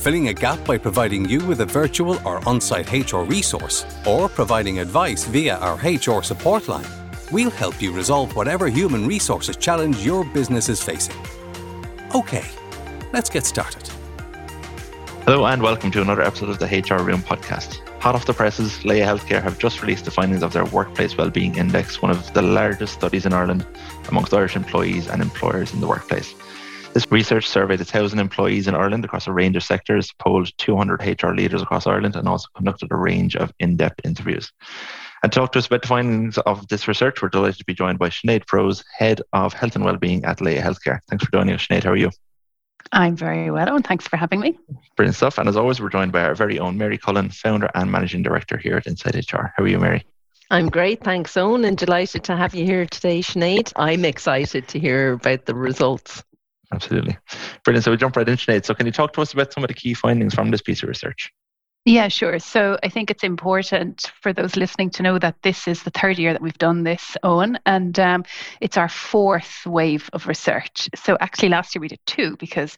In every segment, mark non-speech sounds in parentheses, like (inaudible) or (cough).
filling a gap by providing you with a virtual or on site HR resource, or providing advice via our HR support line, we'll help you resolve whatever human resources challenge your business is facing. Okay, let's get started. Hello, and welcome to another episode of the HR Room podcast. Hot off the presses, Laya Healthcare have just released the findings of their Workplace Wellbeing Index, one of the largest studies in Ireland amongst Irish employees and employers in the workplace. This research surveyed 1,000 employees in Ireland across a range of sectors, polled 200 HR leaders across Ireland, and also conducted a range of in depth interviews. And to talk to us about the findings of this research, we're delighted to be joined by Sinead Proos, Head of Health and Wellbeing at Laya Healthcare. Thanks for joining us, Sinead. How are you? I'm very well, and thanks for having me. Brilliant stuff. And as always, we're joined by our very own Mary Cullen, founder and managing director here at Insight HR. How are you, Mary? I'm great, thanks, Owen, and delighted to have you here today, Sinead. I'm excited to hear about the results. Absolutely. Brilliant. So we jump right in, Sinead. So can you talk to us about some of the key findings from this piece of research? Yeah, sure. So I think it's important for those listening to know that this is the third year that we've done this, Owen, and um, it's our fourth wave of research. So actually, last year we did two because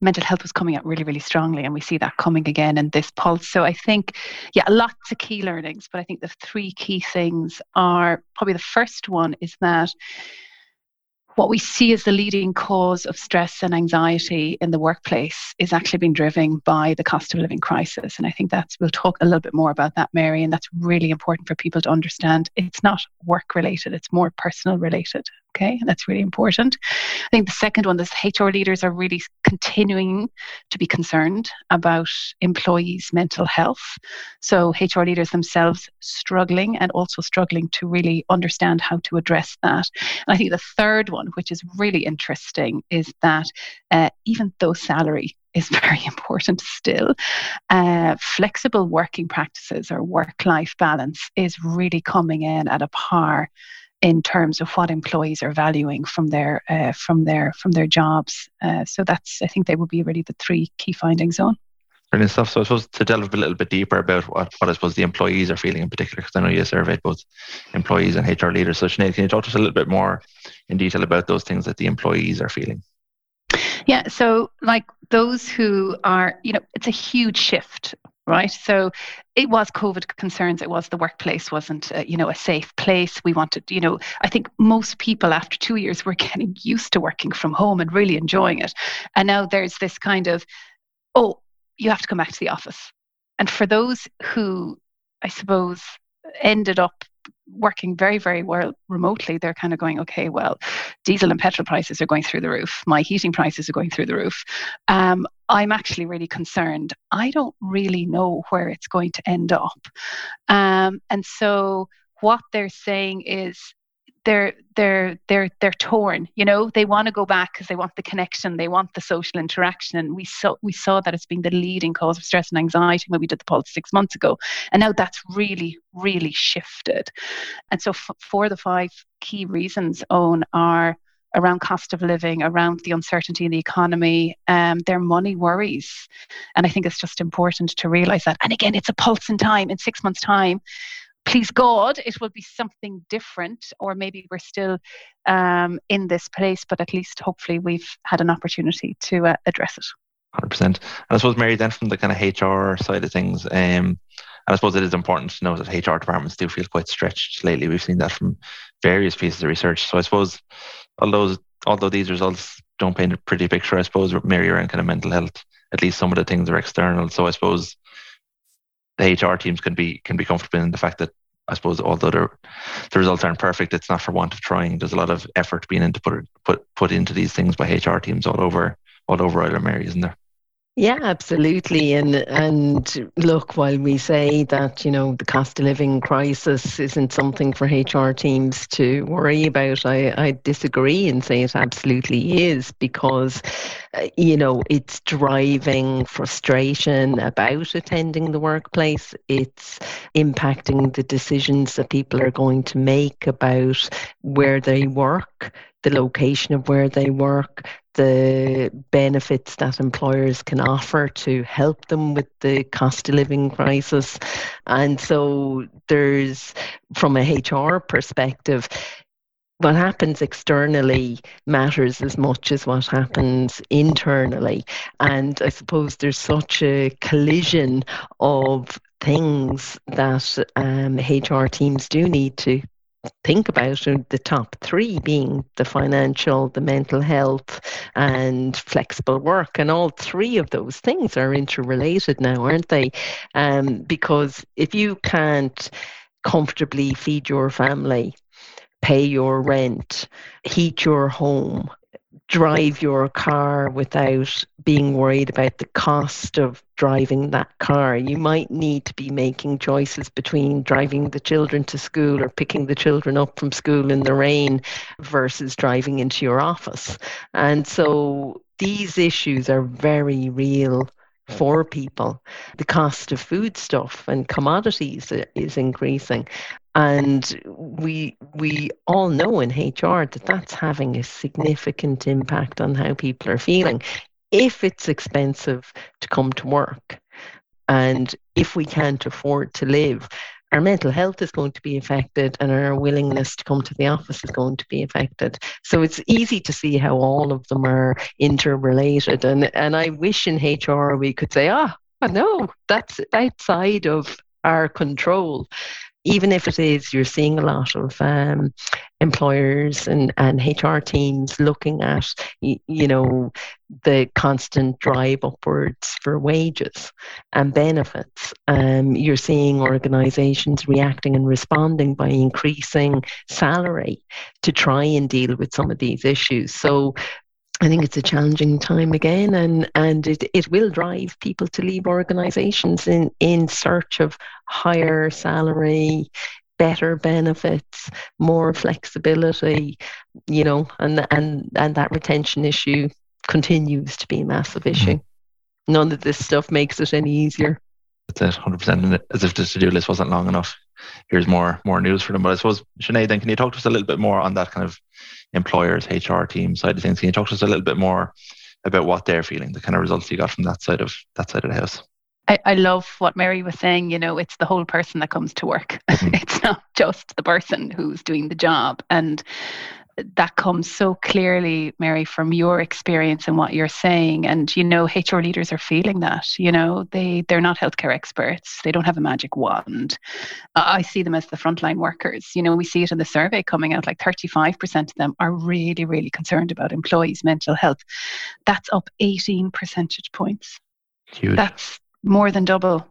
mental health was coming out really, really strongly, and we see that coming again in this pulse. So I think, yeah, lots of key learnings, but I think the three key things are probably the first one is that what we see as the leading cause of stress and anxiety in the workplace is actually being driven by the cost of living crisis. And I think that's, we'll talk a little bit more about that, Mary, and that's really important for people to understand. It's not work related, it's more personal related. Okay, and that's really important. I think the second one is HR leaders are really continuing to be concerned about employees' mental health. So HR leaders themselves struggling and also struggling to really understand how to address that. And I think the third one, which is really interesting, is that uh, even though salary (laughs) is very important still. Uh, flexible working practices or work life balance is really coming in at a par in terms of what employees are valuing from their uh, from their from their jobs. Uh, so that's I think they would be really the three key findings on. Brilliant stuff. So I suppose to delve a little bit deeper about what, what I suppose the employees are feeling in particular, because I know you surveyed both employees and HR leaders. So Sinead, can you talk to us a little bit more in detail about those things that the employees are feeling? Yeah, so like those who are, you know, it's a huge shift right? So it was COVID concerns. It was the workplace wasn't, uh, you know, a safe place. We wanted, you know, I think most people after two years were (laughs) getting used to working from home and really enjoying it. And now there's this kind of, oh, you have to come back to the office. And for those who, I suppose, ended up working very, very well remotely, they're kind of going, okay, well, diesel and petrol prices are going through the roof. My heating prices are going through the roof. Um, I'm actually really concerned. I don't really know where it's going to end up. Um, and so what they're saying is they're they're they're they're torn you know they want to go back because they want the connection they want the social interaction and we saw we saw that as being the leading cause of stress and anxiety when we did the pulse six months ago and now that's really really shifted and so f- for the five key reasons Owen are around cost of living, around the uncertainty in the economy, um, their money worries. And I think it's just important to realize that. And again, it's a pulse in time. In six months' time, please God, it will be something different, or maybe we're still um, in this place, but at least hopefully we've had an opportunity to uh, address it. 100%. And I suppose, Mary, then from the kind of HR side of things, um, and I suppose it is important to know that HR departments do feel quite stretched lately. We've seen that from various pieces of research. So I suppose, although although these results don't paint a pretty picture, I suppose, Mary, around kind of mental health, at least some of the things are external. So I suppose the HR teams can be can be comfortable in the fact that I suppose although the results aren't perfect, it's not for want of trying. There's a lot of effort being into put put put into these things by HR teams all over all over Ireland, Mary, isn't there? Yeah, absolutely. And and look, while we say that, you know, the cost of living crisis isn't something for HR teams to worry about, I, I disagree and say it absolutely is because, uh, you know, it's driving frustration about attending the workplace. It's impacting the decisions that people are going to make about where they work the location of where they work, the benefits that employers can offer to help them with the cost of living crisis. And so there's, from a HR perspective, what happens externally matters as much as what happens internally. And I suppose there's such a collision of things that um, HR teams do need to think about the top three being the financial, the mental health, and flexible work. And all three of those things are interrelated now, aren't they? Um, because if you can't comfortably feed your family, pay your rent, heat your home, drive your car without being worried about the cost of driving that car. You might need to be making choices between driving the children to school or picking the children up from school in the rain versus driving into your office. And so these issues are very real for people. The cost of foodstuff and commodities is increasing. And we we all know in HR that that's having a significant impact on how people are feeling. If it's expensive to come to work, and if we can't afford to live, our mental health is going to be affected and our willingness to come to the office is going to be affected. So it's easy to see how all of them are interrelated. And and I wish in HR we could say, ah, oh, no, that's outside of our control even if it is, you're seeing a lot of um, employers and, and HR teams looking at, you, know, the constant drive upwards for wages and benefits. Um, you're seeing organisations reacting and responding by increasing salary to try and deal with some of these issues. So I think it's a challenging time again, and, and it, it will drive people to leave organisations in, in search of higher salary, better benefits, more flexibility, you know, and and and that retention issue continues to be a massive mm-hmm. issue. None of this stuff makes it any easier. That's it, hundred percent. As if the to-do list wasn't long enough. Here's more more news for them. But I suppose Sinead, then can you talk to us a little bit more on that kind of employers, HR team side of things. Can you talk to us a little bit more about what they're feeling, the kind of results you got from that side of that side of the house? I, I love what Mary was saying. You know, it's the whole person that comes to work. (laughs) Mm-hmm. it's not just the person who's doing the job. And that comes so clearly, Mary, from your experience and what you're saying. And you know, HR leaders are feeling that. You know, they they're not healthcare experts. They don't have a magic wand. I see them as the frontline workers. You know, we see it in the survey coming out. Like 35% of them are really, really concerned about employees' mental health. That's up 18 percentage points. Huge. That's more than double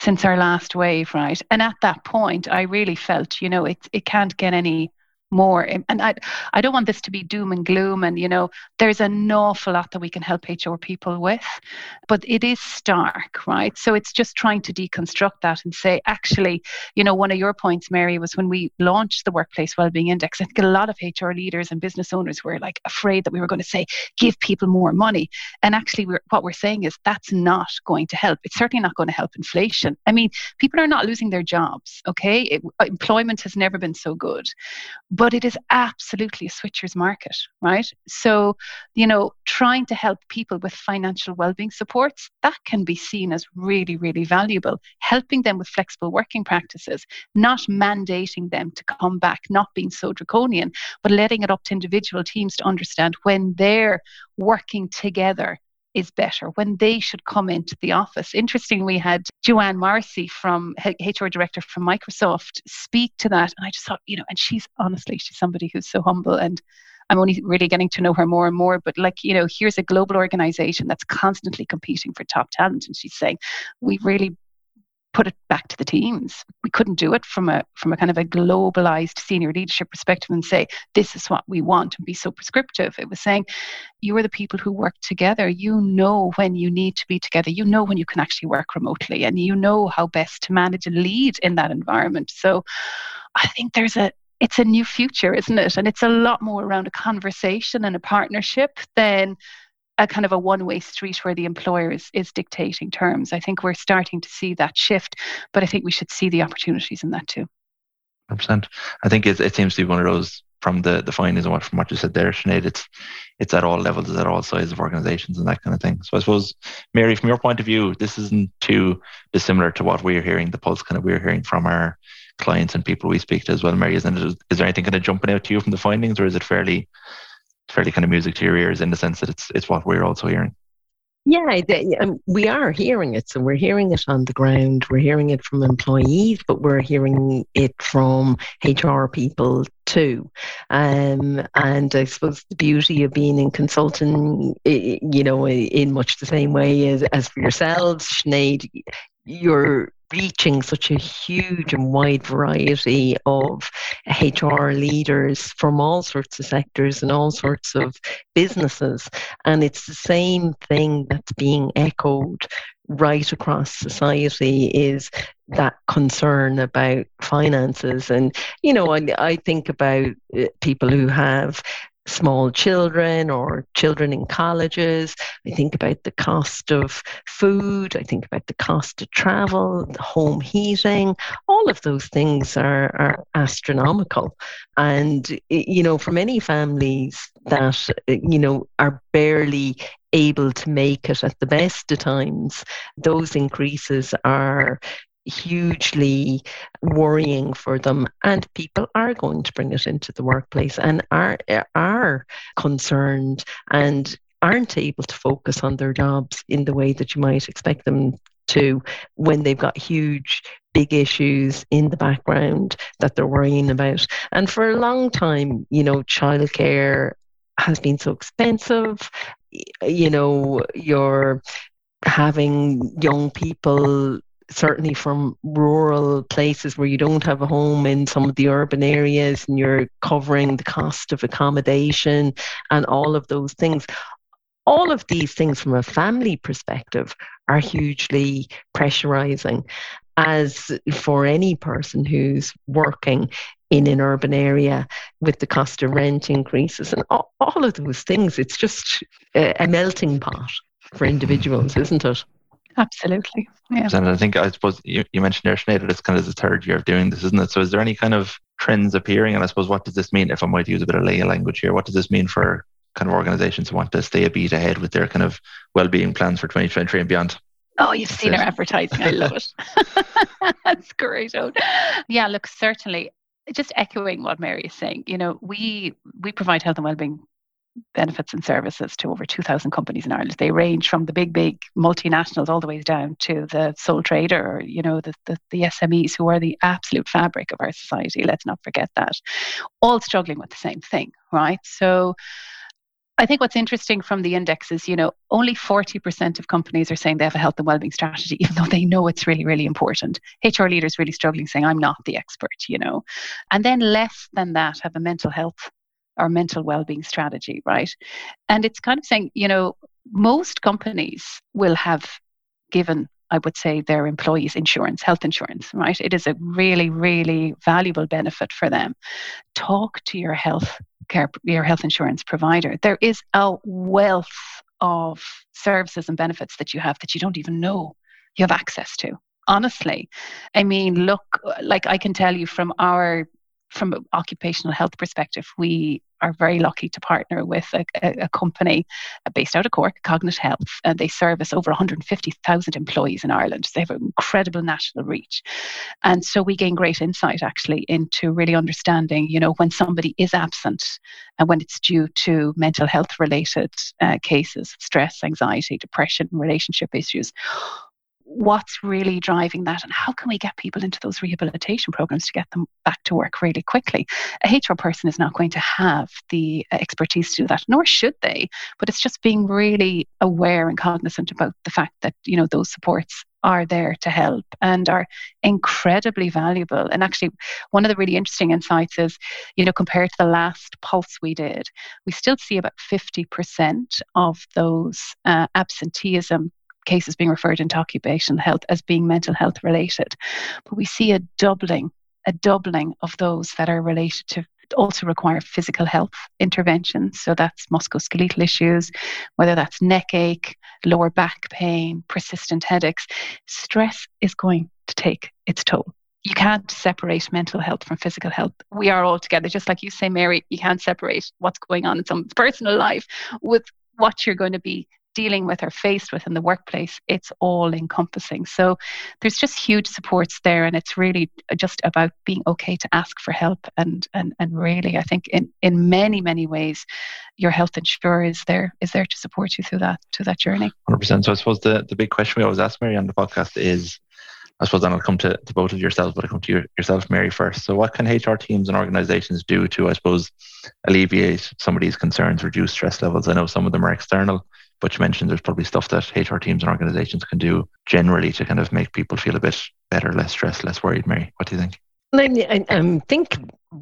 since our last wave, right? And at that point, I really felt, you know, it it can't get any more. And i i don't want this to be doom and gloom and you know there's an awful lot that we can help hr people with but it is stark right? So it's just trying to deconstruct that and say actually you know one of your points mary was when we launched the workplace wellbeing index i think a lot of hr leaders and business owners were like afraid that we were going to say give people more money. And actually we're, what we're saying is that's not going to help. It's certainly not going to help inflation. I mean people are not losing their jobs okay? It, employment has never been so good but it is absolutely a switcher's market, right? So, you know, trying to help people with financial well-being supports, that can be seen as really, really valuable. Helping them with flexible working practices, not mandating them to come back, not being so draconian, but letting it up to individual teams to understand when they're working together is better when they should come into the office. Interesting, we had Joanne Marcy from HR director from Microsoft speak to that. And I just thought, you know, and she's honestly, she's somebody who's so humble and I'm only really getting to know her more and more. But like, you know, here's a global organization that's constantly competing for top talent. And she's saying, we really put it back to the teams. We couldn't do it from a from a kind of a globalized senior leadership perspective and say this is what we want and be so prescriptive. It was saying you are the people who work together. You know when you need to be together. You know when you can actually work remotely, and you know how best to manage and lead in that environment. So, I think there's a it's a new future, isn't it? And it's a lot more around a conversation and a partnership than a kind of a one-way street where the employer is, is dictating terms. I think we're starting to see that shift, but I think we should see the opportunities in that too. 100%. I think it, it seems to be one of those from the, the findings and what from what you said there, Sinead, it's it's at all levels, it's at all sizes of organizations and that kind of thing. So I suppose, Mary, from your point of view, this isn't too dissimilar to what we're hearing, the pulse kind of we're hearing from our clients and people we speak to as well. Mary, isn't it? Is there anything kind of jumping out to you from the findings, or is it fairly fairly kind of music to your ears in the sense that it's it's what we're also hearing. Yeah, um, we are hearing it. So we're hearing it on the ground. We're hearing it from employees, but we're hearing it from HR people too. Um, and I suppose the beauty of being in consulting, you know, in much the same way as, as for yourselves, Sinead, you're reaching such a huge and wide variety of HR leaders from all sorts of sectors and all sorts of businesses. And it's the same thing that's being echoed right across society is that concern about finances. And, you know, I, I think about uh, people who have small children or children in colleges. I think about the cost of food. I think about the cost of travel, the home heating. All of those things are, are astronomical. And, you know, for many families that, you know, are barely able to make it at the best of times, those increases are hugely worrying for them and people are going to bring it into the workplace and are are concerned and aren't able to focus on their jobs in the way that you might expect them to when they've got huge big issues in the background that they're worrying about. And for a long time you know childcare has been so expensive. You know you're having young people certainly from rural places where you don't have a home in some of the urban areas and you're covering the cost of accommodation and all of those things. All of these things from a family perspective are hugely pressurizing. As for any person who's working in an urban area with the cost of rent increases and all, all of those things, it's just a, a melting pot for individuals, isn't it? (laughs) Absolutely. Yeah. And I think I suppose you, you mentioned there, Sinead, that it's kind of the third year of doing this, isn't it? So is there any kind of trends appearing? And I suppose what does this mean if I might use a bit of lay language here? What does this mean for kind of organizations who want to stay a beat ahead with their kind of well-being plans for 2023 and beyond? Oh, you've seen our advertising. I love it. (laughs) (laughs) That's great. Yeah, look, certainly just echoing what Mary is saying, you know, we we provide health and wellbeing benefits and services to over 2,000 companies in Ireland. They range from the big, big multinationals all the way down to the sole trader or, you know, the, the, the SMEs who are the absolute fabric of our society. Let's not forget that. All struggling with the same thing, right? So I think what's interesting from the index is, you know, only 40% of companies are saying they have a health and wellbeing strategy, even though they know it's really, really important. HR leaders really struggling saying, I'm not the expert, you know. And then less than that have a mental health our mental well-being strategy right and it's kind of saying you know most companies will have given I would say their employees insurance, health insurance, right? It is a really, really valuable benefit for them. Talk to your health care, your health insurance provider. There is a wealth of services and benefits that you have that you don't even know you have access to. Honestly, I mean, look, like I can tell you from our from an occupational health perspective, we are very lucky to partner with a, a, a company based out of Cork, Cognate Health, and they service over 150,000 employees in Ireland. So they have an incredible national reach. And so we gain great insight actually into really understanding, you know, when somebody is absent and when it's due to mental health related uh, cases, stress, anxiety, depression, relationship issues what's really driving that and how can we get people into those rehabilitation programs to get them back to work really quickly a hr person is not going to have the expertise to do that nor should they but it's just being really aware and cognizant about the fact that you know those supports are there to help and are incredibly valuable. And actually, one of the really interesting insights is, you know, compared to the last pulse we did, we still see about 50% of those uh, absenteeism cases being referred into occupational health as being mental health related. But we see a doubling, a doubling of those that are related to also require physical health interventions. So that's musculoskeletal issues, whether that's neck ache, lower back pain, persistent headaches. Stress is going to take its toll. You can't separate mental health from physical health. We are all together. Just like you say, Mary, you can't separate what's going on in someone's personal life with what you're going to be dealing with or faced with in the workplace, it's all encompassing. So there's just huge supports there, and it's really just about being okay to ask for help. And and and really, I think in in many many ways, your health insurer is there is there to support you through that through that journey. Hundred percent. So I suppose the the big question we always ask Mary on the podcast is. I suppose then I'll come to, to both of yourselves, but I'll come to your, yourself, Mary, first. So, what can HR teams and organizations do to, I suppose, alleviate some of these concerns, reduce stress levels? I know some of them are external, but you mentioned there's probably stuff that HR teams and organizations can do generally to kind of make people feel a bit better, less stressed, less worried. Mary, what do you think? I, think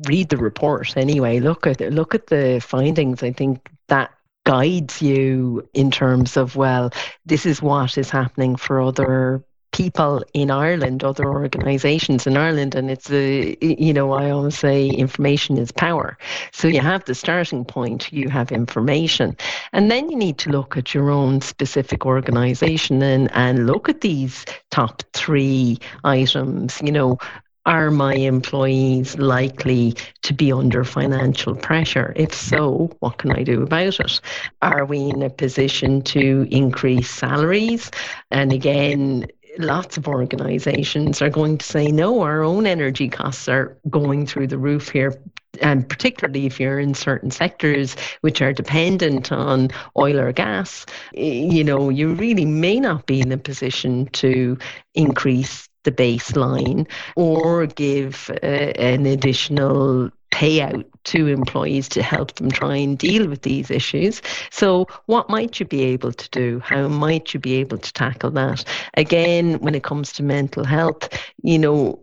read the report anyway. Look at look at the findings. I think that guides you in terms of well, this is what is happening for other people in Ireland, other organisations in Ireland, and it's a you know I always say information is power. So you have the starting point, you have information, and then you need to look at your own specific organisation and and look at these top three items. You know, are my employees likely to be under financial pressure? If so, what can I do about it? Are we in a position to increase salaries? And again, lots of organizations are going to say, no, our own energy costs are going through the roof here. And particularly if you're in certain sectors which are dependent on oil or gas, you know, you really may not be in a position to increase the baseline or give uh, an additional payout to employees to help them try and deal with these issues. So, what might you be able to do? How might you be able to tackle that? Again, when it comes to mental health, you know,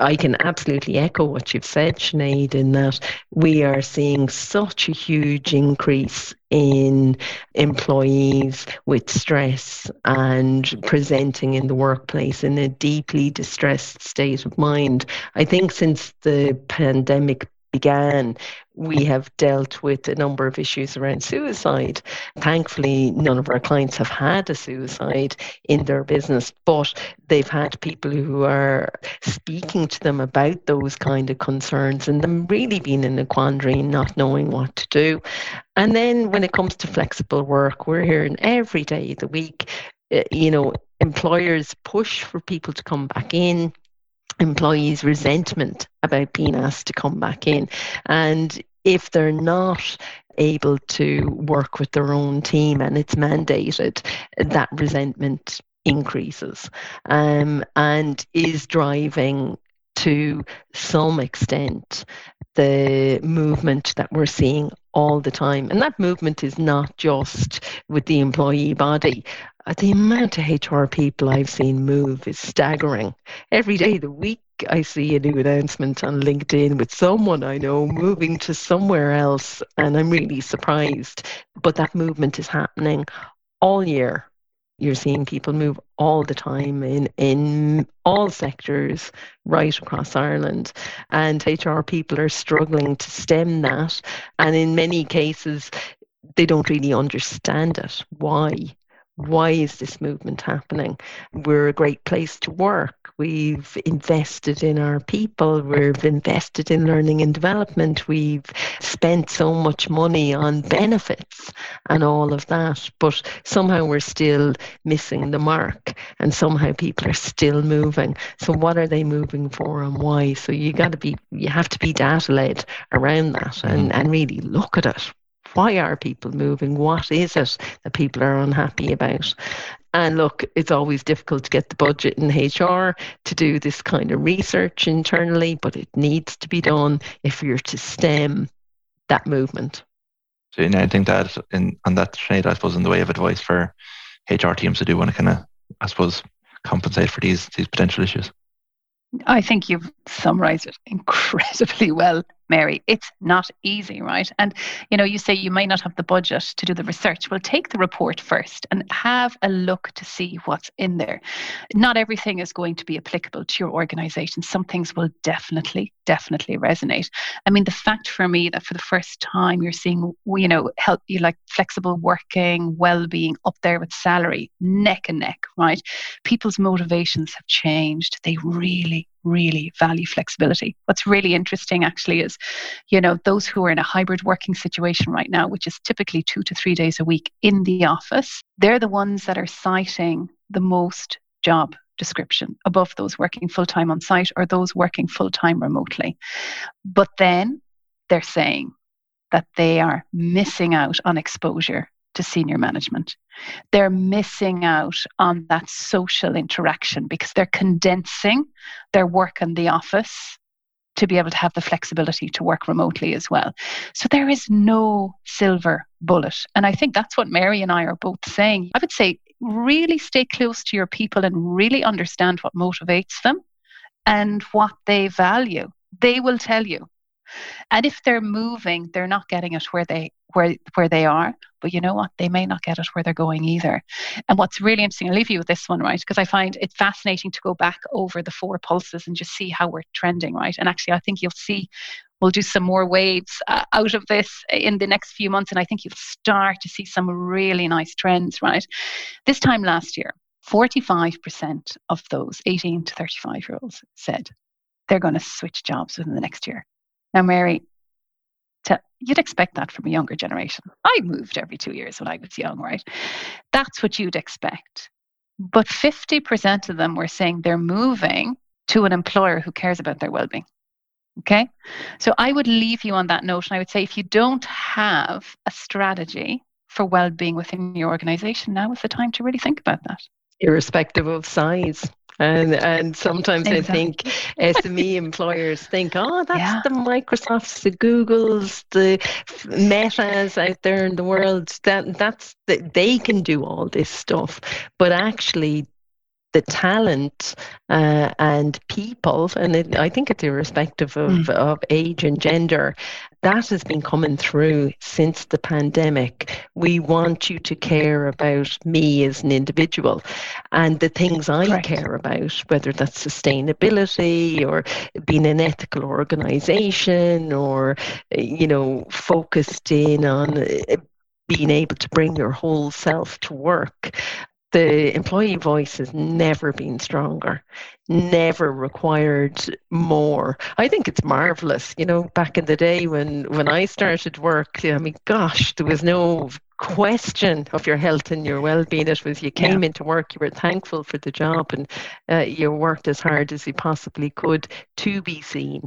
I can absolutely echo what you've said, Sinead, in that we are seeing such a huge increase in employees with stress and presenting in the workplace in a deeply distressed state of mind. I think since the pandemic began, we have dealt with a number of issues around suicide. Thankfully, none of our clients have had a suicide in their business, but they've had people who are speaking to them about those kind of concerns and them really being in a quandary and not knowing what to do. And then when it comes to flexible work, we're hearing every day of the week, eh, you know, employers push for people to come back in employees' resentment about being asked to come back in. And if they're not able to work with their own team and it's mandated, that resentment increases um, and is driving to some extent the movement that we're seeing all the time. And that movement is not just with the employee body. Uh, the amount of HR people I've seen move is staggering. Every day of the week, I see a new announcement on LinkedIn with someone I know moving to somewhere else, and I'm really surprised. But that movement is happening all year. You're seeing people move all the time in, in all sectors right across Ireland. And HR people are struggling to stem that. And in many cases, they don't really understand it. Why? Why is this movement happening? We're a great place to work. We've invested in our people. We've invested in learning and development. We've spent so much money on benefits and all of that. But somehow we're still missing the mark and somehow people are still moving. So what are they moving for and why? So you got to be, you have to be data led around that and, mm-hmm. and really look at it why are people moving? What is it that people are unhappy about? And look, it's always difficult to get the budget in HR to do this kind of research internally, but it needs to be done if you're to stem that movement. So, you know, I think that in on that trade, I suppose, in the way of advice for HR teams to do want to kind of, I suppose, compensate for these these potential issues? I think you've summarized it incredibly well. Mary. It's not easy, right? And you know, you say you may not have the budget to do the research. Well, take the report first and have a look to see what's in there. Not everything is going to be applicable to your organization. Some things will definitely, definitely resonate. I mean, the fact for me that for the first time you're seeing, you know, help you like flexible working, well-being up there with salary, neck and neck, right? People's motivations have changed. They really, really value flexibility. What's really interesting actually is, you know, those who are in a hybrid working situation right now, which is typically two to three days a week in the office, they're the ones that are citing the most job description above those working full time on site or those working full time remotely. But then they're saying that they are missing out on exposure to senior management. They're missing out on that social interaction because they're condensing their work in the office to be able to have the flexibility to work remotely as well. So there is no silver bullet. And I think that's what Mary and I are both saying. I would say really stay close to your people and really understand what motivates them and what they value. They will tell you. And if they're moving, they're not getting it where they where where they are. But you know what? They may not get it where they're going either. And what's really interesting, I'll leave you with this one, right? Because I find it fascinating to go back over the four pulses and just see how we're trending, right? And actually, I think you'll see we'll do some more waves uh, out of this in the next few months. And I think you'll start to see some really nice trends, right? This time last year, 45% of those 18 to 35 year olds said they're going to switch jobs within the next year. Now, Mary, to, you'd expect that from a younger generation. I moved every two years when I was young, right? That's what you'd expect. But 50% of them were saying they're moving to an employer who cares about their well being. Okay. So I would leave you on that note. And I would say if you don't have a strategy for well being within your organization, now is the time to really think about that. Irrespective of size. And and sometimes exactly. I think SME employers think, oh, that's yeah. the Microsofts, the Googles, the Metas out there in the world. That that's that they can do all this stuff, but actually the talent uh, and people, and it, I think it's irrespective of, mm. of age and gender, that has been coming through since the pandemic. We want you to care about me as an individual and the things I Correct. care about, whether that's sustainability or being an ethical organization or, you know, focused in on uh, being able to bring your whole self to work the employee voice has never been stronger, never required more. I think it's marvelous. You know, back in the day when when I started work, I mean, gosh, there was no question of your health and your well-being. It was you came yeah. into work, you were thankful for the job, and uh, you worked as hard as you possibly could to be seen.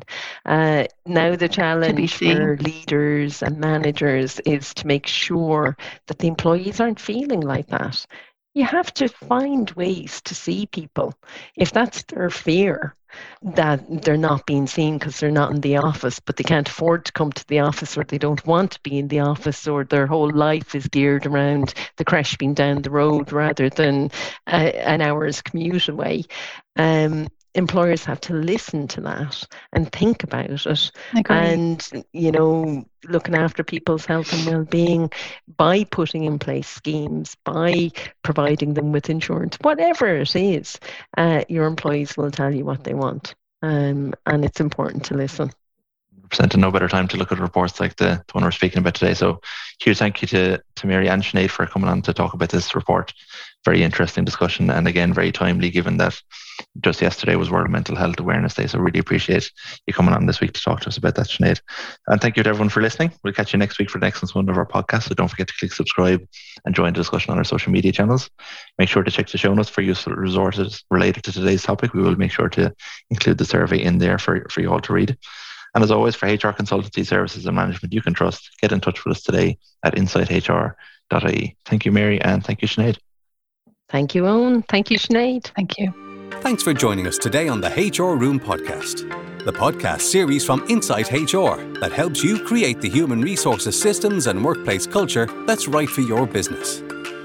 Uh, now the challenge for leaders and managers is to make sure that the employees aren't feeling like that you have to find ways to see people. If that's their fear that they're not being seen because they're not in the office, but they can't afford to come to the office or they don't want to be in the office or their whole life is geared around the crash being down the road rather than a, an hour's commute away. Um, employers have to listen to that and think about it and you know looking after people's health and well-being by putting in place schemes by providing them with insurance whatever it is uh, your employees will tell you what they want um, and it's important to listen and no better time to look at reports like the, the one we're speaking about today. So huge thank you to, to Mary and Sinead for coming on to talk about this report. Very interesting discussion and again very timely given that just yesterday was World Mental Health Awareness Day. So really appreciate you coming on this week to talk to us about that, Sinead. And thank you to everyone for listening. We'll catch you next week for the next one of our podcasts. So don't forget to click subscribe and join the discussion on our social media channels. Make sure to check the show notes for useful resources related to today's topic. We will make sure to include the survey in there for, for you all to read. And as always, for HR consultancy services and management you can trust, get in touch with us today at insighthr.ie. Thank you, Mary, and thank you, Sinead. Thank you, Owen. Thank you, Sinead. Thank you. Thanks for joining us today on the HR Room podcast, the podcast series from Insight HR that helps you create the human resources systems and workplace culture that's right for your business.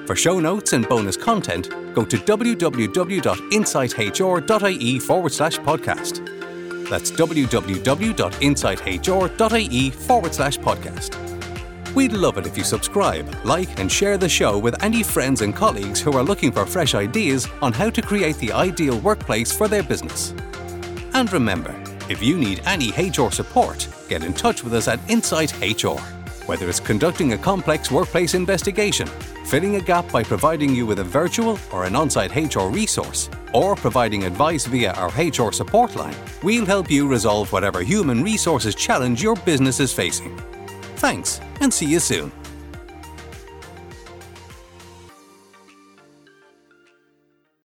For show notes and bonus content, go to www.insighthr.ie forward slash podcast. That's www.insighthr.ie forward slash podcast. We'd love it if you subscribe, like, and share the show with any friends and colleagues who are looking for fresh ideas on how to create the ideal workplace for their business. And remember, if you need any HR support, get in touch with us at Insight HR. Whether it's conducting a complex workplace investigation, filling a gap by providing you with a virtual or an on site HR resource, or providing advice via our HR support line, we'll help you resolve whatever human resources challenge your business is facing. Thanks, and see you soon.